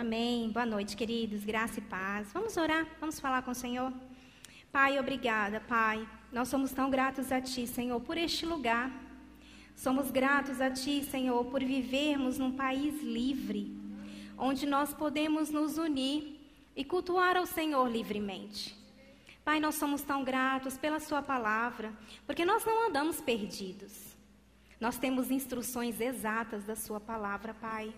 Amém. Boa noite, queridos. Graça e paz. Vamos orar? Vamos falar com o Senhor? Pai, obrigada, Pai. Nós somos tão gratos a Ti, Senhor, por este lugar. Somos gratos a Ti, Senhor, por vivermos num país livre, onde nós podemos nos unir e cultuar ao Senhor livremente. Pai, nós somos tão gratos pela Sua palavra, porque nós não andamos perdidos. Nós temos instruções exatas da Sua palavra, Pai.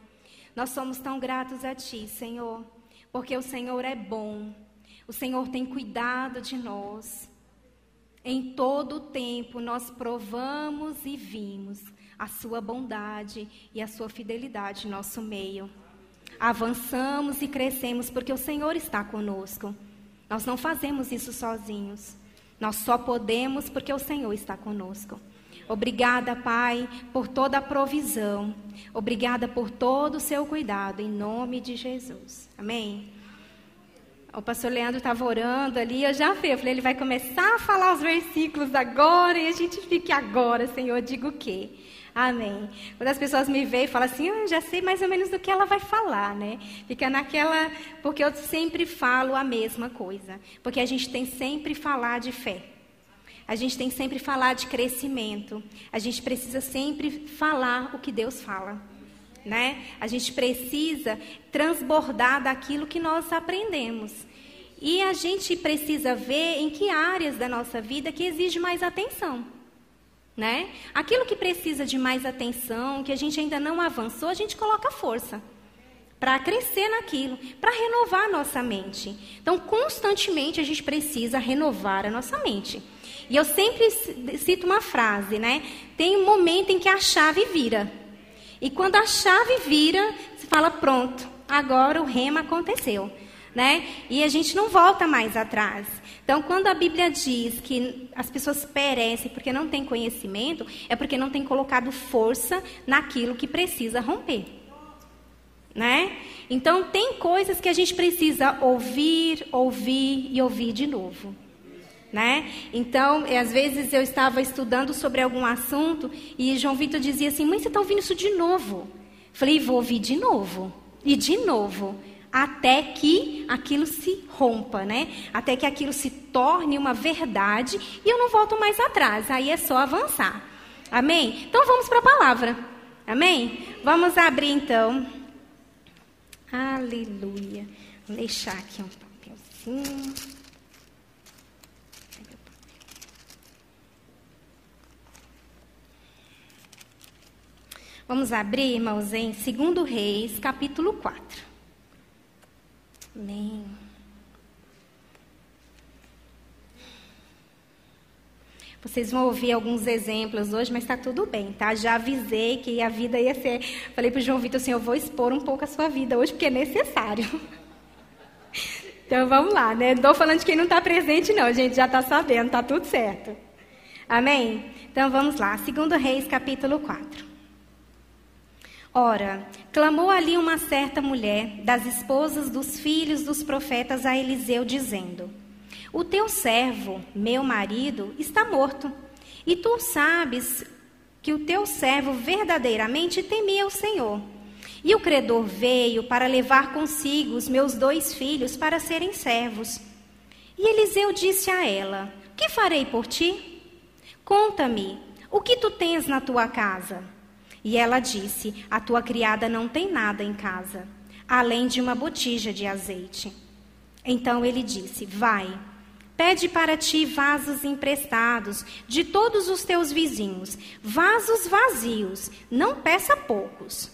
Nós somos tão gratos a Ti, Senhor, porque o Senhor é bom, o Senhor tem cuidado de nós. Em todo o tempo nós provamos e vimos a Sua bondade e a Sua fidelidade em nosso meio. Avançamos e crescemos porque o Senhor está conosco. Nós não fazemos isso sozinhos. Nós só podemos porque o Senhor está conosco. Obrigada, Pai, por toda a provisão. Obrigada por todo o seu cuidado, em nome de Jesus. Amém. O pastor Leandro estava orando ali, eu já vi, eu falei, ele vai começar a falar os versículos agora e a gente fique agora, Senhor, digo o quê? Amém. Quando as pessoas me veem e falam assim, eu já sei mais ou menos do que ela vai falar, né? Fica naquela. Porque eu sempre falo a mesma coisa. Porque a gente tem sempre falar de fé. A gente tem sempre falar de crescimento. A gente precisa sempre falar o que Deus fala. Né? A gente precisa transbordar daquilo que nós aprendemos. E a gente precisa ver em que áreas da nossa vida que exige mais atenção. Né? Aquilo que precisa de mais atenção, que a gente ainda não avançou, a gente coloca força para crescer naquilo, para renovar a nossa mente. Então, constantemente a gente precisa renovar a nossa mente. E eu sempre cito uma frase, né? Tem um momento em que a chave vira. E quando a chave vira, você fala: pronto, agora o rema aconteceu. Né? E a gente não volta mais atrás. Então, quando a Bíblia diz que as pessoas perecem porque não têm conhecimento, é porque não têm colocado força naquilo que precisa romper. Né? Então, tem coisas que a gente precisa ouvir, ouvir e ouvir de novo né? Então, às vezes eu estava estudando sobre algum assunto e João Vitor dizia assim: Mãe, você está ouvindo isso de novo? Falei: Vou ouvir de novo. E de novo. Até que aquilo se rompa, né? Até que aquilo se torne uma verdade e eu não volto mais atrás. Aí é só avançar. Amém? Então vamos para a palavra. Amém? Vamos abrir então. Aleluia. Vou deixar aqui um papelzinho. Vamos abrir, irmãos, em 2 Reis, capítulo 4. Amém. Vocês vão ouvir alguns exemplos hoje, mas está tudo bem, tá? Já avisei que a vida ia ser. Falei para o João Vitor assim: eu vou expor um pouco a sua vida hoje, porque é necessário. Então vamos lá, né? Não estou falando de quem não está presente, não, a gente já está sabendo, está tudo certo. Amém? Então vamos lá, 2 Reis, capítulo 4. Ora, clamou ali uma certa mulher das esposas dos filhos dos profetas a Eliseu, dizendo: O teu servo, meu marido, está morto, e tu sabes que o teu servo verdadeiramente temia o Senhor. E o credor veio para levar consigo os meus dois filhos para serem servos. E Eliseu disse a ela: Que farei por ti? Conta-me, o que tu tens na tua casa? E ela disse: A tua criada não tem nada em casa, além de uma botija de azeite. Então ele disse: Vai, pede para ti vasos emprestados de todos os teus vizinhos, vasos vazios, não peça poucos.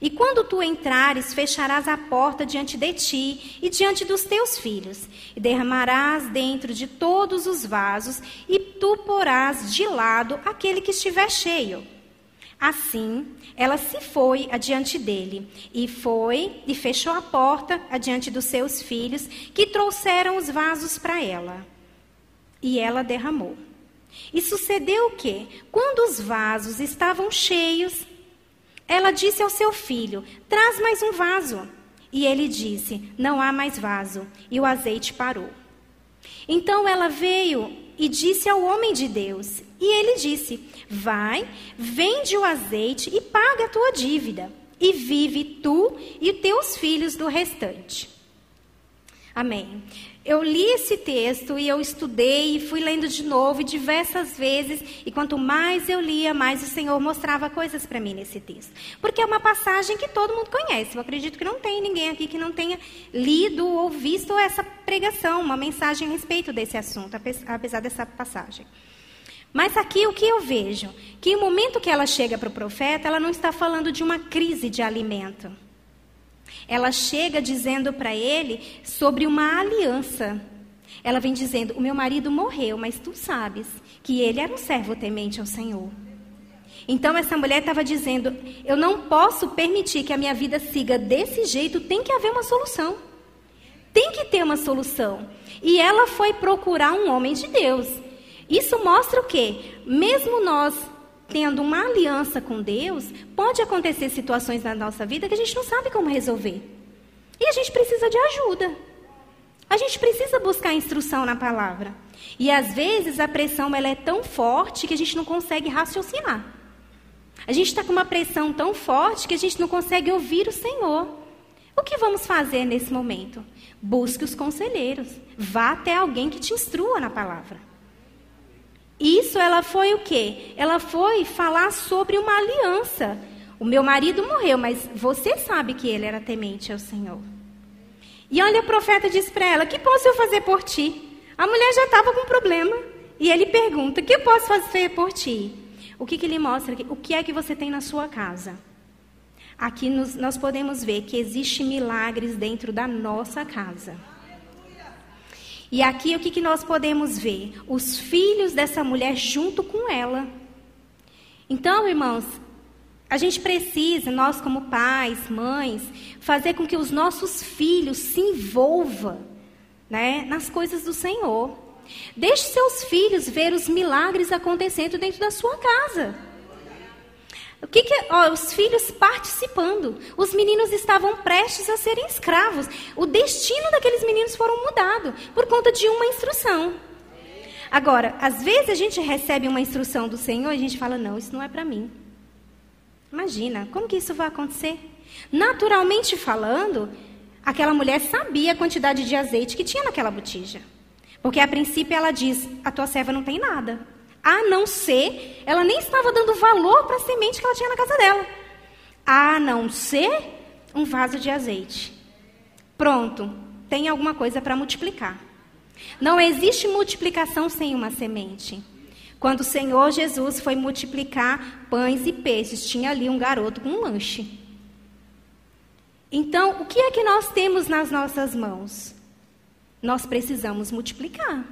E quando tu entrares, fecharás a porta diante de ti e diante dos teus filhos, e derramarás dentro de todos os vasos, e tu porás de lado aquele que estiver cheio Assim, ela se foi adiante dele, e foi e fechou a porta adiante dos seus filhos, que trouxeram os vasos para ela. E ela derramou. E sucedeu que, quando os vasos estavam cheios, ela disse ao seu filho: Traz mais um vaso. E ele disse: Não há mais vaso. E o azeite parou. Então ela veio e disse ao homem de Deus. E ele disse: Vai, vende o azeite e paga a tua dívida. e vive tu e teus filhos do restante. Amém. Eu li esse texto e eu estudei e fui lendo de novo e diversas vezes, e quanto mais eu lia, mais o Senhor mostrava coisas para mim nesse texto. Porque é uma passagem que todo mundo conhece. Eu acredito que não tem ninguém aqui que não tenha lido ou visto essa pregação, uma mensagem a respeito desse assunto, apesar dessa passagem. Mas aqui o que eu vejo? Que no momento que ela chega para o profeta, ela não está falando de uma crise de alimento. Ela chega dizendo para ele sobre uma aliança. Ela vem dizendo: O meu marido morreu, mas tu sabes que ele era um servo temente ao Senhor. Então essa mulher estava dizendo: Eu não posso permitir que a minha vida siga desse jeito, tem que haver uma solução. Tem que ter uma solução. E ela foi procurar um homem de Deus. Isso mostra o quê? Mesmo nós tendo uma aliança com Deus, pode acontecer situações na nossa vida que a gente não sabe como resolver. E a gente precisa de ajuda. A gente precisa buscar instrução na palavra. E às vezes a pressão ela é tão forte que a gente não consegue raciocinar. A gente está com uma pressão tão forte que a gente não consegue ouvir o Senhor. O que vamos fazer nesse momento? Busque os conselheiros. Vá até alguém que te instrua na palavra. Isso ela foi o quê? Ela foi falar sobre uma aliança. O meu marido morreu, mas você sabe que ele era temente ao Senhor. E olha, o profeta diz para ela: Que posso eu fazer por ti? A mulher já estava com problema. E ele pergunta: Que posso fazer por ti? O que, que ele mostra? O que é que você tem na sua casa? Aqui nos, nós podemos ver que existem milagres dentro da nossa casa. E aqui o que, que nós podemos ver? Os filhos dessa mulher junto com ela. Então, irmãos, a gente precisa, nós como pais, mães, fazer com que os nossos filhos se envolvam né, nas coisas do Senhor. Deixe seus filhos ver os milagres acontecendo dentro da sua casa. O que, que ó, os filhos participando? Os meninos estavam prestes a serem escravos. O destino daqueles meninos foram mudado por conta de uma instrução. Agora, às vezes a gente recebe uma instrução do Senhor e a gente fala: não, isso não é para mim. Imagina, como que isso vai acontecer? Naturalmente falando, aquela mulher sabia a quantidade de azeite que tinha naquela botija. Porque a princípio ela diz: a tua serva não tem nada. A não ser, ela nem estava dando valor para a semente que ela tinha na casa dela. A não ser um vaso de azeite. Pronto, tem alguma coisa para multiplicar. Não existe multiplicação sem uma semente. Quando o Senhor Jesus foi multiplicar pães e peixes, tinha ali um garoto com um lanche. Então, o que é que nós temos nas nossas mãos? Nós precisamos multiplicar.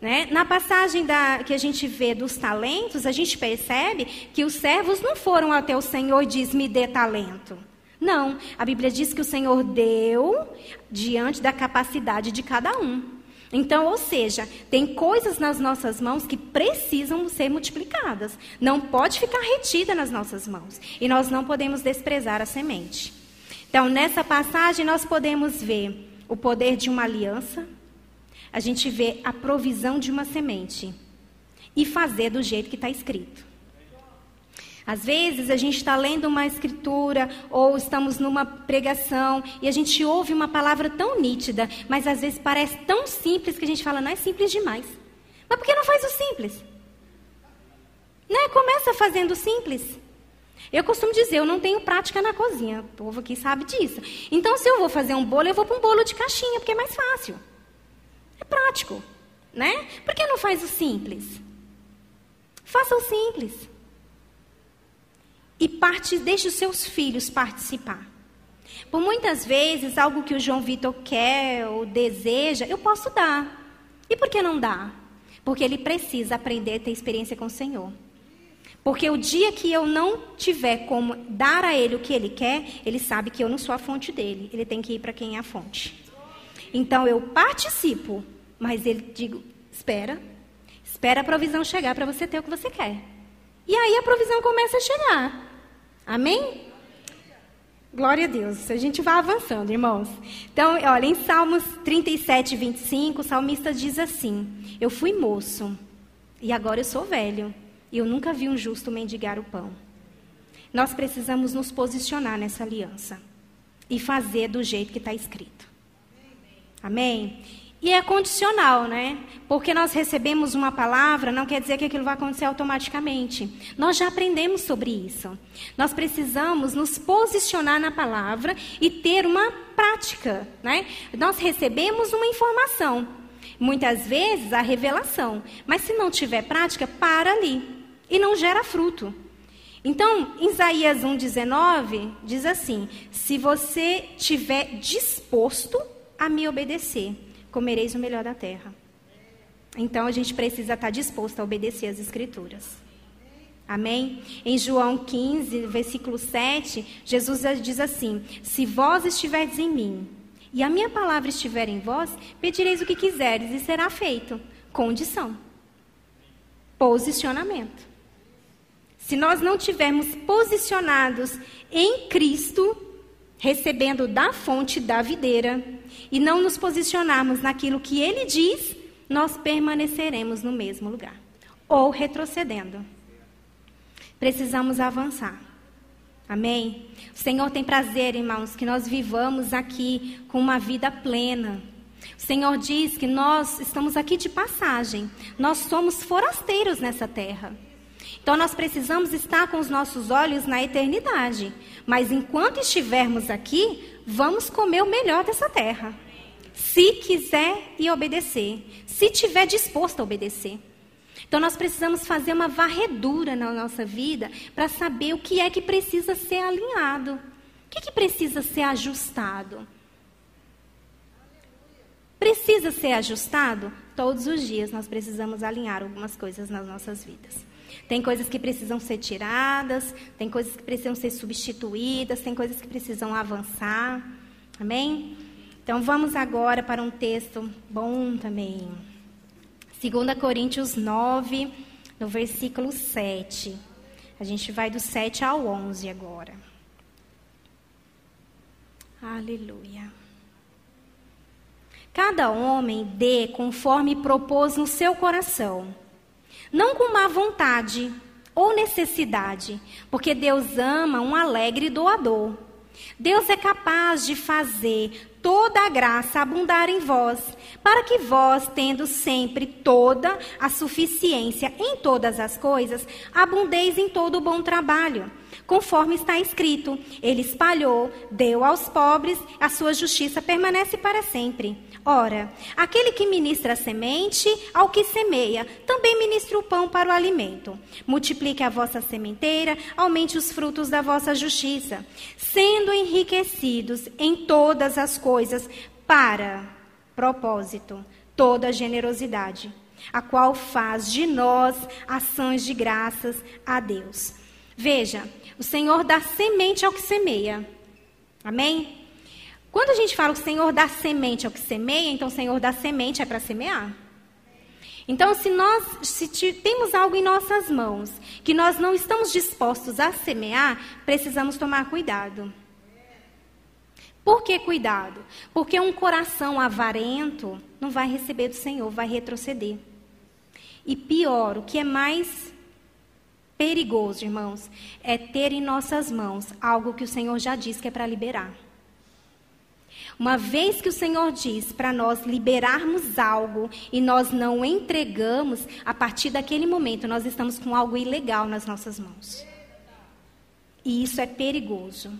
Né? Na passagem da, que a gente vê dos talentos, a gente percebe que os servos não foram até o Senhor e diz: me dê talento. Não, a Bíblia diz que o Senhor deu diante da capacidade de cada um. Então, ou seja, tem coisas nas nossas mãos que precisam ser multiplicadas. Não pode ficar retida nas nossas mãos. E nós não podemos desprezar a semente. Então, nessa passagem, nós podemos ver o poder de uma aliança, a gente vê a provisão de uma semente e fazer do jeito que está escrito. Às vezes a gente está lendo uma escritura ou estamos numa pregação e a gente ouve uma palavra tão nítida, mas às vezes parece tão simples que a gente fala, não é simples demais. Mas por que não faz o simples? Né? Começa fazendo simples. Eu costumo dizer, eu não tenho prática na cozinha. O povo aqui sabe disso. Então, se eu vou fazer um bolo, eu vou para um bolo de caixinha, porque é mais fácil. É prático, né? Por que não faz o simples? Faça o simples. E parte, deixe os seus filhos participar. Por muitas vezes, algo que o João Vitor quer ou deseja, eu posso dar. E por que não dá? Porque ele precisa aprender a ter experiência com o Senhor. Porque o dia que eu não tiver como dar a ele o que ele quer, ele sabe que eu não sou a fonte dele. Ele tem que ir para quem é a fonte. Então eu participo, mas ele digo, espera, espera a provisão chegar para você ter o que você quer. E aí a provisão começa a chegar. Amém? Glória a Deus. A gente vai avançando, irmãos. Então, olha, em Salmos 37, 25, o salmista diz assim: Eu fui moço e agora eu sou velho, e eu nunca vi um justo mendigar o pão. nós precisamos nos posicionar nessa aliança e fazer do jeito que está escrito. Amém? E é condicional, né? Porque nós recebemos uma palavra, não quer dizer que aquilo vai acontecer automaticamente. Nós já aprendemos sobre isso. Nós precisamos nos posicionar na palavra e ter uma prática, né? Nós recebemos uma informação, muitas vezes a revelação, mas se não tiver prática, para ali e não gera fruto. Então, Isaías 1,19, diz assim: Se você tiver disposto a me obedecer, comereis o melhor da terra. Então a gente precisa estar disposto a obedecer às Escrituras. Amém? Em João 15, versículo 7, Jesus diz assim: Se vós estiverdes em mim e a minha palavra estiver em vós, pedireis o que quiseres e será feito. Condição. Posicionamento. Se nós não tivermos posicionados em Cristo, recebendo da fonte da videira, e não nos posicionarmos naquilo que ele diz, nós permaneceremos no mesmo lugar ou retrocedendo. Precisamos avançar. Amém? O Senhor tem prazer, irmãos, que nós vivamos aqui com uma vida plena. O Senhor diz que nós estamos aqui de passagem, nós somos forasteiros nessa terra. Então nós precisamos estar com os nossos olhos na eternidade. Mas enquanto estivermos aqui, vamos comer o melhor dessa terra. Se quiser e obedecer. Se tiver disposto a obedecer. Então nós precisamos fazer uma varredura na nossa vida para saber o que é que precisa ser alinhado. O que, é que precisa ser ajustado? Precisa ser ajustado? Todos os dias nós precisamos alinhar algumas coisas nas nossas vidas. Tem coisas que precisam ser tiradas, tem coisas que precisam ser substituídas, tem coisas que precisam avançar. Amém? Então vamos agora para um texto bom também. 2 Coríntios 9, no versículo 7. A gente vai do 7 ao 11 agora. Aleluia. Cada homem dê conforme propôs no seu coração não com má vontade ou necessidade, porque Deus ama um alegre doador. Deus é capaz de fazer toda a graça abundar em vós, para que vós, tendo sempre toda a suficiência em todas as coisas, abundeis em todo o bom trabalho. Conforme está escrito, ele espalhou, deu aos pobres, a sua justiça permanece para sempre. Ora, aquele que ministra a semente ao que semeia, também ministra o pão para o alimento. Multiplique a vossa sementeira, aumente os frutos da vossa justiça, sendo enriquecidos em todas as coisas para propósito, toda generosidade, a qual faz de nós ações de graças a Deus. Veja, o Senhor dá semente ao que semeia. Amém? Quando a gente fala que o Senhor dá semente ao que semeia, então o Senhor dá semente é para semear. Então, se nós se temos algo em nossas mãos que nós não estamos dispostos a semear, precisamos tomar cuidado. Por que cuidado? Porque um coração avarento não vai receber do Senhor, vai retroceder. E pior, o que é mais perigoso, irmãos, é ter em nossas mãos algo que o Senhor já disse que é para liberar. Uma vez que o Senhor diz para nós liberarmos algo e nós não entregamos, a partir daquele momento nós estamos com algo ilegal nas nossas mãos. E isso é perigoso.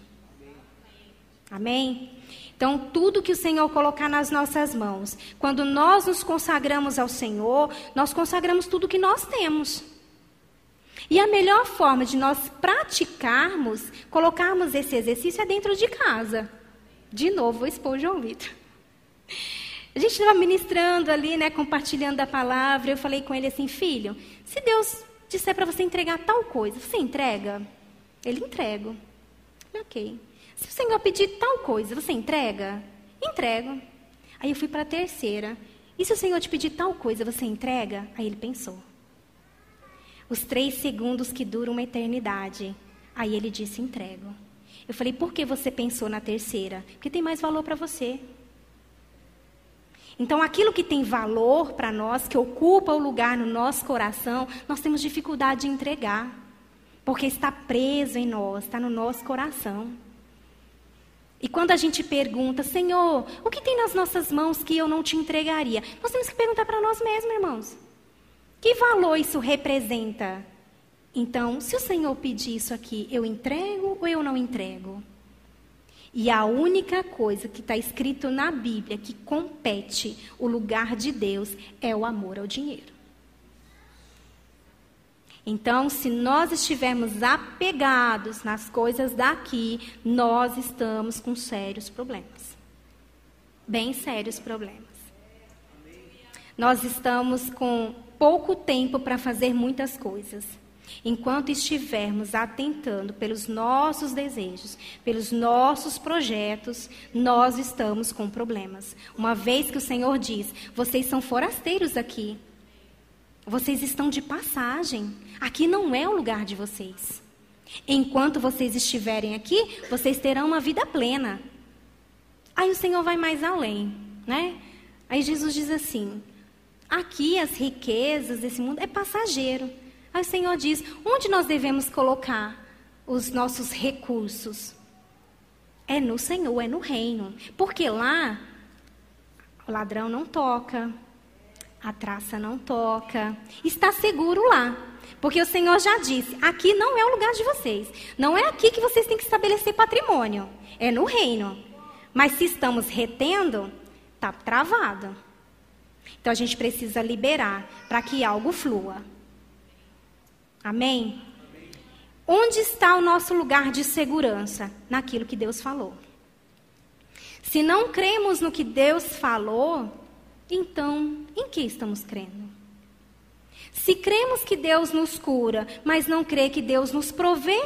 Amém? Então, tudo que o Senhor colocar nas nossas mãos, quando nós nos consagramos ao Senhor, nós consagramos tudo que nós temos. E a melhor forma de nós praticarmos, colocarmos esse exercício é dentro de casa. De novo, vou expor o João Vitor. A gente estava ministrando ali, né, compartilhando a palavra. Eu falei com ele assim, filho, se Deus disser para você entregar tal coisa, você entrega? Ele entrega. Ok. Se o Senhor pedir tal coisa, você entrega? Entrego. Aí eu fui para a terceira. E se o Senhor te pedir tal coisa, você entrega? Aí ele pensou. Os três segundos que duram uma eternidade. Aí ele disse: entrego. Eu falei, por que você pensou na terceira? Porque tem mais valor para você. Então, aquilo que tem valor para nós, que ocupa o lugar no nosso coração, nós temos dificuldade de entregar. porque está preso em nós, está no nosso coração. E quando a gente pergunta, Senhor, o que tem nas nossas mãos que eu não te entregaria? Nós temos que perguntar para nós mesmos, irmãos. Que valor isso representa? Então, se o Senhor pedir isso aqui, eu entrego ou eu não entrego? E a única coisa que está escrito na Bíblia que compete o lugar de Deus é o amor ao dinheiro. Então, se nós estivermos apegados nas coisas daqui, nós estamos com sérios problemas. Bem sérios problemas. Nós estamos com pouco tempo para fazer muitas coisas. Enquanto estivermos atentando pelos nossos desejos, pelos nossos projetos, nós estamos com problemas. Uma vez que o Senhor diz: vocês são forasteiros aqui, vocês estão de passagem, aqui não é o lugar de vocês. Enquanto vocês estiverem aqui, vocês terão uma vida plena. Aí o Senhor vai mais além, né? Aí Jesus diz assim: aqui as riquezas desse mundo é passageiro. Aí o Senhor diz: onde nós devemos colocar os nossos recursos? É no Senhor, é no reino. Porque lá o ladrão não toca, a traça não toca, está seguro lá. Porque o Senhor já disse: aqui não é o lugar de vocês. Não é aqui que vocês têm que estabelecer patrimônio. É no reino. Mas se estamos retendo, está travado. Então a gente precisa liberar para que algo flua. Amém? Onde está o nosso lugar de segurança? Naquilo que Deus falou. Se não cremos no que Deus falou, então em que estamos crendo? Se cremos que Deus nos cura, mas não crê que Deus nos provê,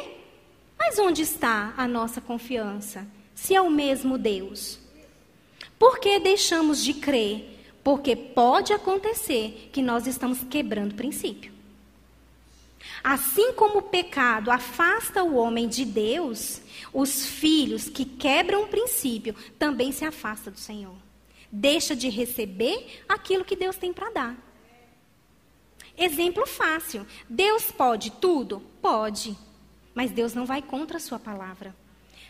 mas onde está a nossa confiança? Se é o mesmo Deus. Por que deixamos de crer? Porque pode acontecer que nós estamos quebrando princípio. Assim como o pecado afasta o homem de Deus, os filhos que quebram o princípio também se afastam do Senhor. Deixa de receber aquilo que Deus tem para dar. Exemplo fácil. Deus pode tudo? Pode. Mas Deus não vai contra a sua palavra.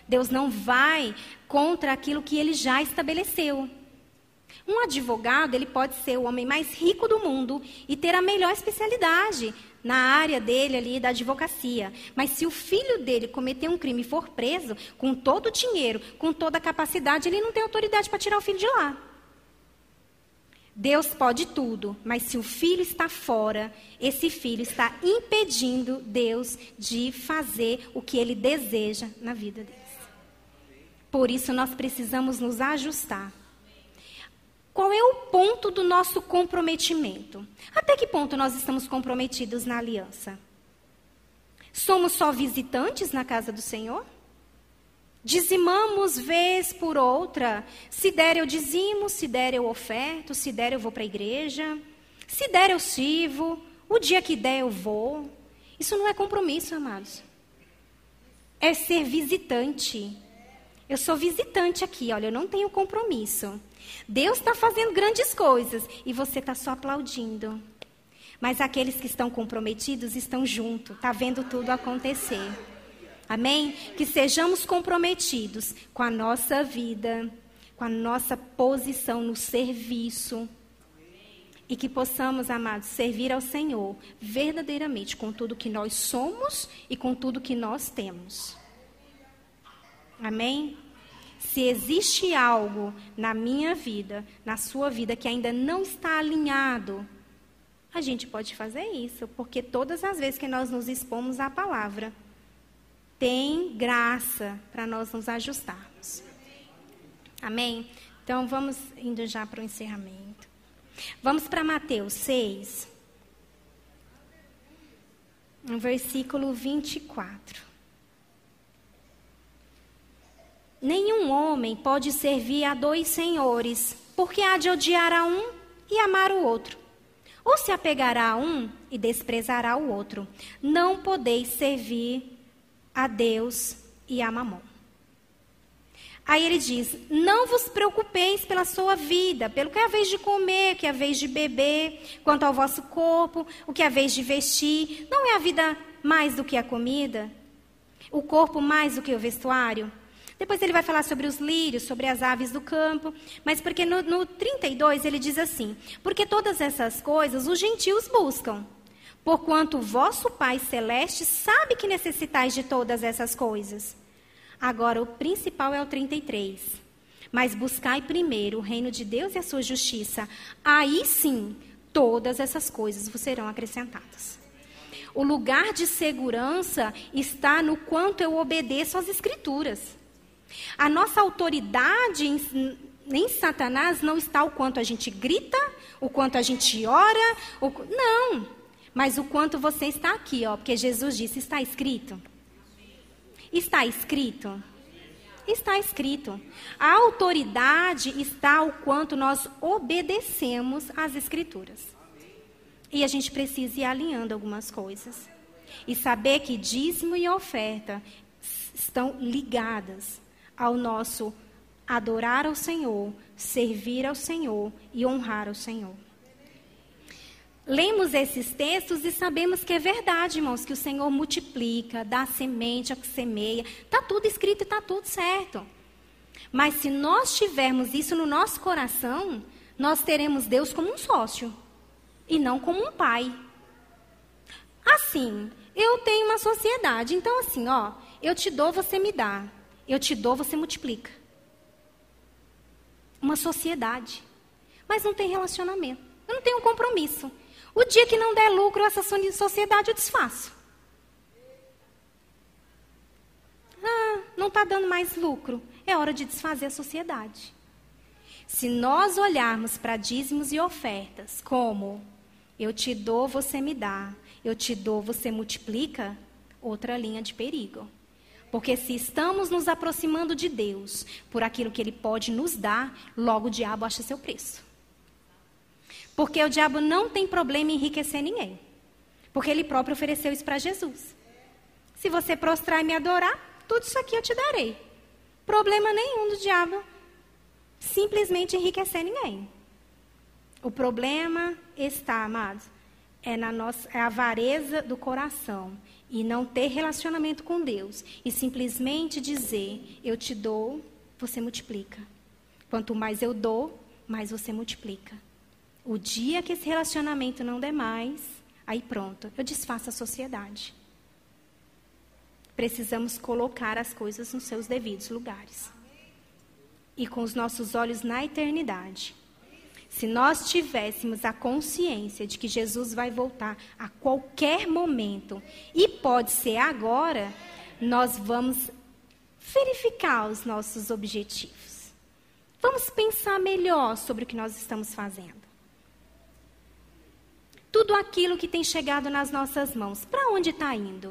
Deus não vai contra aquilo que ele já estabeleceu. Um advogado, ele pode ser o homem mais rico do mundo e ter a melhor especialidade na área dele ali da advocacia. Mas se o filho dele cometer um crime e for preso, com todo o dinheiro, com toda a capacidade, ele não tem autoridade para tirar o filho de lá. Deus pode tudo, mas se o filho está fora, esse filho está impedindo Deus de fazer o que ele deseja na vida deles. Por isso nós precisamos nos ajustar. Qual é o ponto do nosso comprometimento? Até que ponto nós estamos comprometidos na aliança? Somos só visitantes na casa do Senhor? Dizimamos vez por outra. Se der, eu dizimo, se der, eu oferto, se der, eu vou para a igreja. Se der, eu sirvo. O dia que der, eu vou. Isso não é compromisso, amados. É ser visitante. Eu sou visitante aqui, olha, eu não tenho compromisso. Deus está fazendo grandes coisas e você está só aplaudindo. Mas aqueles que estão comprometidos estão junto, está vendo tudo acontecer. Amém? Que sejamos comprometidos com a nossa vida, com a nossa posição no serviço. E que possamos, amados, servir ao Senhor verdadeiramente com tudo que nós somos e com tudo que nós temos. Amém? Se existe algo na minha vida, na sua vida, que ainda não está alinhado, a gente pode fazer isso, porque todas as vezes que nós nos expomos à palavra, tem graça para nós nos ajustarmos. Amém? Então vamos indo já para o encerramento. Vamos para Mateus 6, no versículo 24. Nenhum homem pode servir a dois senhores, porque há de odiar a um e amar o outro. Ou se apegará a um e desprezará o outro. Não podeis servir a Deus e a Mamon. Aí ele diz: Não vos preocupeis pela sua vida, pelo que é a vez de comer, o que é a vez de beber, quanto ao vosso corpo, o que é a vez de vestir. Não é a vida mais do que a comida? O corpo mais do que o vestuário? Depois ele vai falar sobre os lírios, sobre as aves do campo. Mas porque no, no 32 ele diz assim: Porque todas essas coisas os gentios buscam. Porquanto o vosso Pai Celeste sabe que necessitais de todas essas coisas. Agora, o principal é o 33. Mas buscai primeiro o reino de Deus e a sua justiça. Aí sim, todas essas coisas vos serão acrescentadas. O lugar de segurança está no quanto eu obedeço às Escrituras. A nossa autoridade em, em Satanás não está o quanto a gente grita, o quanto a gente ora, o, não. Mas o quanto você está aqui, ó, porque Jesus disse: está escrito. Está escrito. Está escrito. A autoridade está o quanto nós obedecemos às Escrituras. E a gente precisa ir alinhando algumas coisas. E saber que dízimo e oferta estão ligadas ao nosso adorar ao Senhor, servir ao Senhor e honrar ao Senhor. Lemos esses textos e sabemos que é verdade, irmãos, que o Senhor multiplica, dá semente a que semeia. Está tudo escrito e está tudo certo. Mas se nós tivermos isso no nosso coração, nós teremos Deus como um sócio e não como um pai. Assim, eu tenho uma sociedade, então assim, ó, eu te dou, você me dá. Eu te dou, você multiplica. Uma sociedade. Mas não tem relacionamento. Eu não tenho um compromisso. O dia que não der lucro essa sociedade, eu desfaço. Ah, não está dando mais lucro. É hora de desfazer a sociedade. Se nós olharmos para dízimos e ofertas como eu te dou, você me dá, eu te dou, você multiplica, outra linha de perigo. Porque se estamos nos aproximando de Deus por aquilo que Ele pode nos dar, logo o diabo acha seu preço. Porque o diabo não tem problema em enriquecer ninguém. Porque ele próprio ofereceu isso para Jesus. Se você prostrar e me adorar, tudo isso aqui eu te darei. Problema nenhum do diabo simplesmente enriquecer ninguém. O problema está, amados, é, na nossa, é a avareza do coração e não ter relacionamento com Deus e simplesmente dizer: Eu te dou, você multiplica. Quanto mais eu dou, mais você multiplica. O dia que esse relacionamento não der mais, aí pronto, eu desfaço a sociedade. Precisamos colocar as coisas nos seus devidos lugares. E com os nossos olhos na eternidade. Se nós tivéssemos a consciência de que Jesus vai voltar a qualquer momento, e pode ser agora, nós vamos verificar os nossos objetivos. Vamos pensar melhor sobre o que nós estamos fazendo. Tudo aquilo que tem chegado nas nossas mãos, para onde está indo?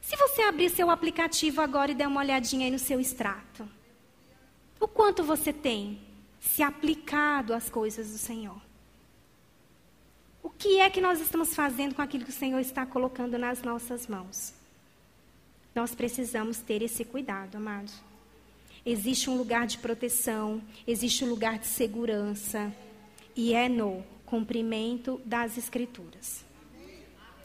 Se você abrir seu aplicativo agora e der uma olhadinha aí no seu extrato, o quanto você tem? Se aplicado às coisas do Senhor. O que é que nós estamos fazendo com aquilo que o Senhor está colocando nas nossas mãos? Nós precisamos ter esse cuidado, amados. Existe um lugar de proteção, existe um lugar de segurança, e é no cumprimento das Escrituras.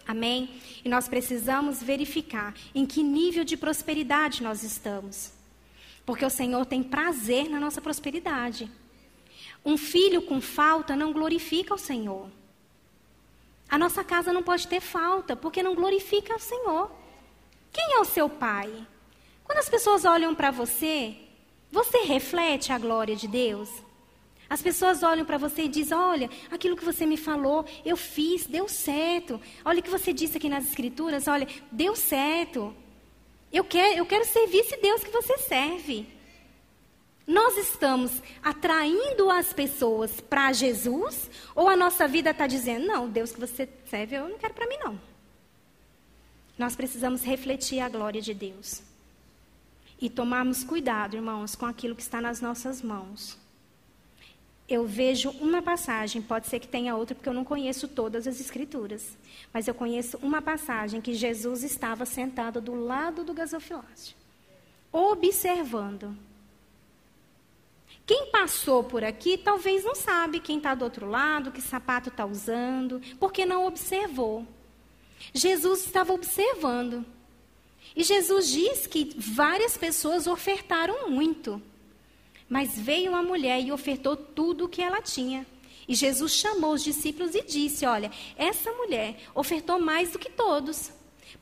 Amém? E nós precisamos verificar em que nível de prosperidade nós estamos. Porque o Senhor tem prazer na nossa prosperidade. Um filho com falta não glorifica o Senhor. A nossa casa não pode ter falta, porque não glorifica o Senhor. Quem é o seu pai? Quando as pessoas olham para você, você reflete a glória de Deus? As pessoas olham para você e dizem: Olha, aquilo que você me falou, eu fiz, deu certo. Olha o que você disse aqui nas Escrituras: Olha, deu certo. Eu quero, eu quero servir esse Deus que você serve. Nós estamos atraindo as pessoas para Jesus ou a nossa vida está dizendo, não, Deus que você serve, eu não quero para mim não. Nós precisamos refletir a glória de Deus. E tomarmos cuidado, irmãos, com aquilo que está nas nossas mãos. Eu vejo uma passagem, pode ser que tenha outra, porque eu não conheço todas as escrituras. Mas eu conheço uma passagem que Jesus estava sentado do lado do gasofilácio, observando quem passou por aqui talvez não sabe quem está do outro lado, que sapato está usando, porque não observou. Jesus estava observando. E Jesus diz que várias pessoas ofertaram muito. Mas veio a mulher e ofertou tudo o que ela tinha. E Jesus chamou os discípulos e disse: Olha, essa mulher ofertou mais do que todos.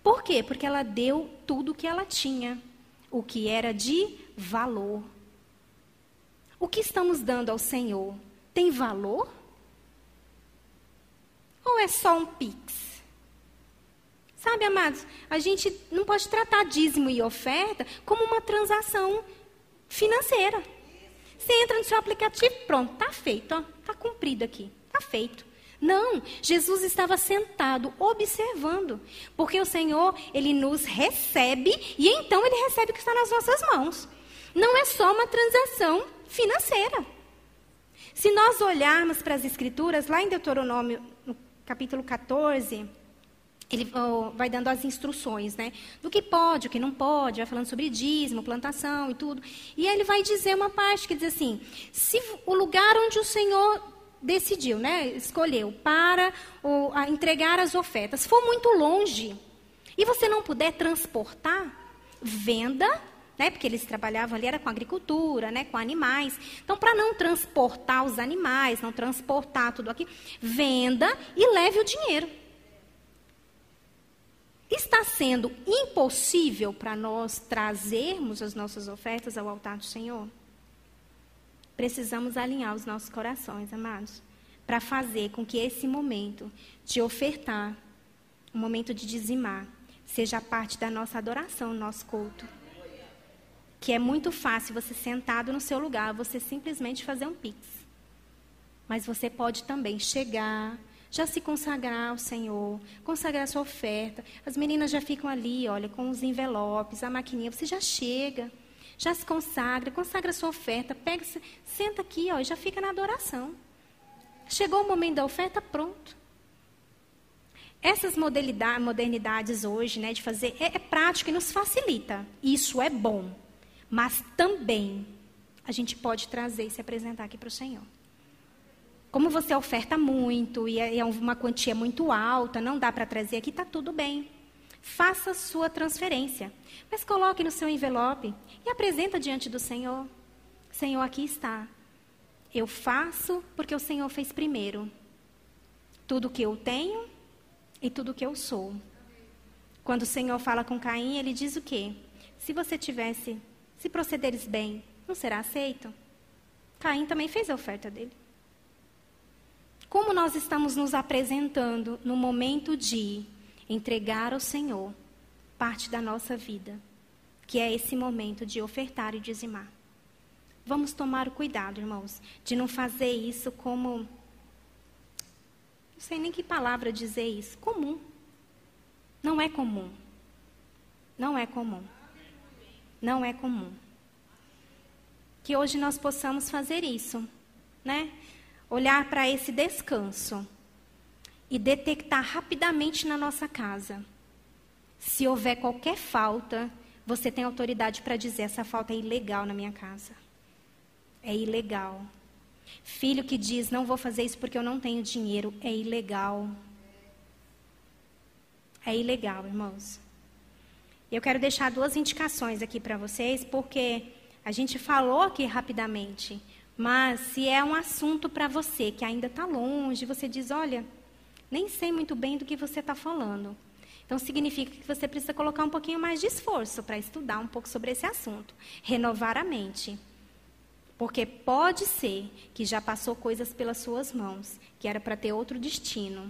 Por quê? Porque ela deu tudo o que ela tinha, o que era de valor. O que estamos dando ao Senhor tem valor? Ou é só um pix? Sabe, amados, a gente não pode tratar dízimo e oferta como uma transação financeira. Você entra no seu aplicativo, pronto, está feito, está cumprido aqui, está feito. Não, Jesus estava sentado, observando, porque o Senhor, Ele nos recebe e então Ele recebe o que está nas nossas mãos. Não é só uma transação financeira. Se nós olharmos para as Escrituras, lá em Deuteronômio, no capítulo 14, ele oh, vai dando as instruções, né? Do que pode, o que não pode, vai falando sobre dízimo, plantação e tudo. E ele vai dizer uma parte que diz assim: se o lugar onde o Senhor decidiu, né, escolheu para entregar as ofertas for muito longe e você não puder transportar, venda, né? Porque eles trabalhavam ali era com agricultura, né? Com animais. Então, para não transportar os animais, não transportar tudo aqui, venda e leve o dinheiro. Está sendo impossível para nós trazermos as nossas ofertas ao altar do Senhor? Precisamos alinhar os nossos corações, amados, para fazer com que esse momento de ofertar, o momento de dizimar, seja parte da nossa adoração, nosso culto. Que é muito fácil você sentado no seu lugar, você simplesmente fazer um pix. Mas você pode também chegar, já se consagrar ao Senhor, consagrar sua oferta. As meninas já ficam ali, olha, com os envelopes, a maquininha, você já chega, já se consagra, consagra sua oferta, pega, senta aqui, ó, e já fica na adoração. Chegou o momento da oferta, pronto. Essas modernidades hoje, né, de fazer, é, é prático e nos facilita. Isso é bom. Mas também a gente pode trazer e se apresentar aqui para o Senhor. Como você oferta muito e é, é uma quantia muito alta, não dá para trazer aqui, está tudo bem. Faça sua transferência, mas coloque no seu envelope e apresenta diante do Senhor. Senhor, aqui está. Eu faço porque o Senhor fez primeiro. Tudo que eu tenho e tudo que eu sou. Quando o Senhor fala com Caim, ele diz o quê? Se você tivesse, se procederes bem, não será aceito? Caim também fez a oferta dele. Como nós estamos nos apresentando no momento de entregar ao Senhor parte da nossa vida, que é esse momento de ofertar e dizimar. Vamos tomar o cuidado, irmãos, de não fazer isso como. Não sei nem que palavra dizer isso. Comum. Não é comum. Não é comum. Não é comum. Que hoje nós possamos fazer isso, né? olhar para esse descanso e detectar rapidamente na nossa casa. Se houver qualquer falta, você tem autoridade para dizer: essa falta é ilegal na minha casa. É ilegal. Filho que diz: não vou fazer isso porque eu não tenho dinheiro, é ilegal. É ilegal, irmãos. Eu quero deixar duas indicações aqui para vocês, porque a gente falou aqui rapidamente. Mas se é um assunto para você que ainda está longe, você diz: olha, nem sei muito bem do que você está falando. Então significa que você precisa colocar um pouquinho mais de esforço para estudar um pouco sobre esse assunto, renovar a mente. Porque pode ser que já passou coisas pelas suas mãos, que era para ter outro destino.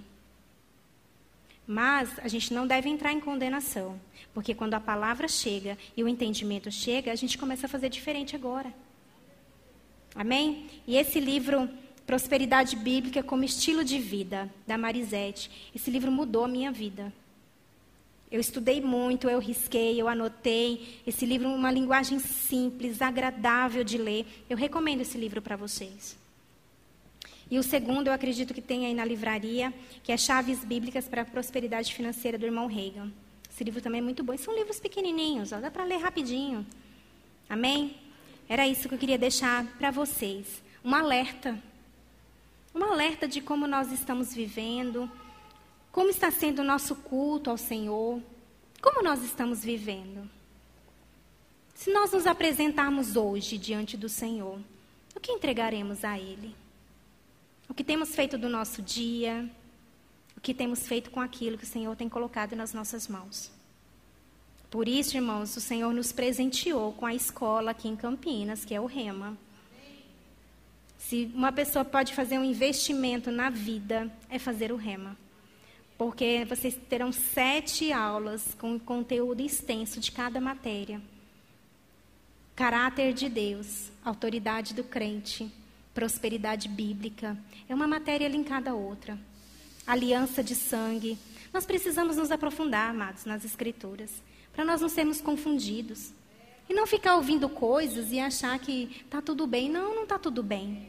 Mas a gente não deve entrar em condenação, porque quando a palavra chega e o entendimento chega, a gente começa a fazer diferente agora. Amém? E esse livro, Prosperidade Bíblica como Estilo de Vida, da Marisete, esse livro mudou a minha vida. Eu estudei muito, eu risquei, eu anotei. Esse livro, uma linguagem simples, agradável de ler. Eu recomendo esse livro para vocês. E o segundo, eu acredito que tem aí na livraria, que é Chaves Bíblicas para a Prosperidade Financeira, do irmão Reagan. Esse livro também é muito bom. E são livros pequenininhos, ó, dá para ler rapidinho. Amém? Era isso que eu queria deixar para vocês. Um alerta. Um alerta de como nós estamos vivendo, Como está sendo o nosso culto ao Senhor? Como nós estamos vivendo? Se nós nos apresentarmos hoje diante do Senhor, o que entregaremos a Ele? O que temos feito do nosso dia? O que temos feito com aquilo que o Senhor tem colocado nas nossas mãos? Por isso, irmãos, o Senhor nos presenteou com a escola aqui em Campinas, que é o Rema. Se uma pessoa pode fazer um investimento na vida, é fazer o Rema. Porque vocês terão sete aulas com conteúdo extenso de cada matéria. Caráter de Deus, autoridade do crente, prosperidade bíblica. É uma matéria linkada à outra. Aliança de sangue. Nós precisamos nos aprofundar, amados, nas Escrituras para nós não sermos confundidos. E não ficar ouvindo coisas e achar que está tudo bem. Não, não está tudo bem.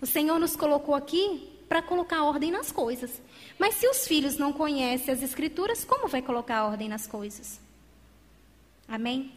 O Senhor nos colocou aqui para colocar ordem nas coisas. Mas se os filhos não conhecem as Escrituras, como vai colocar ordem nas coisas? Amém?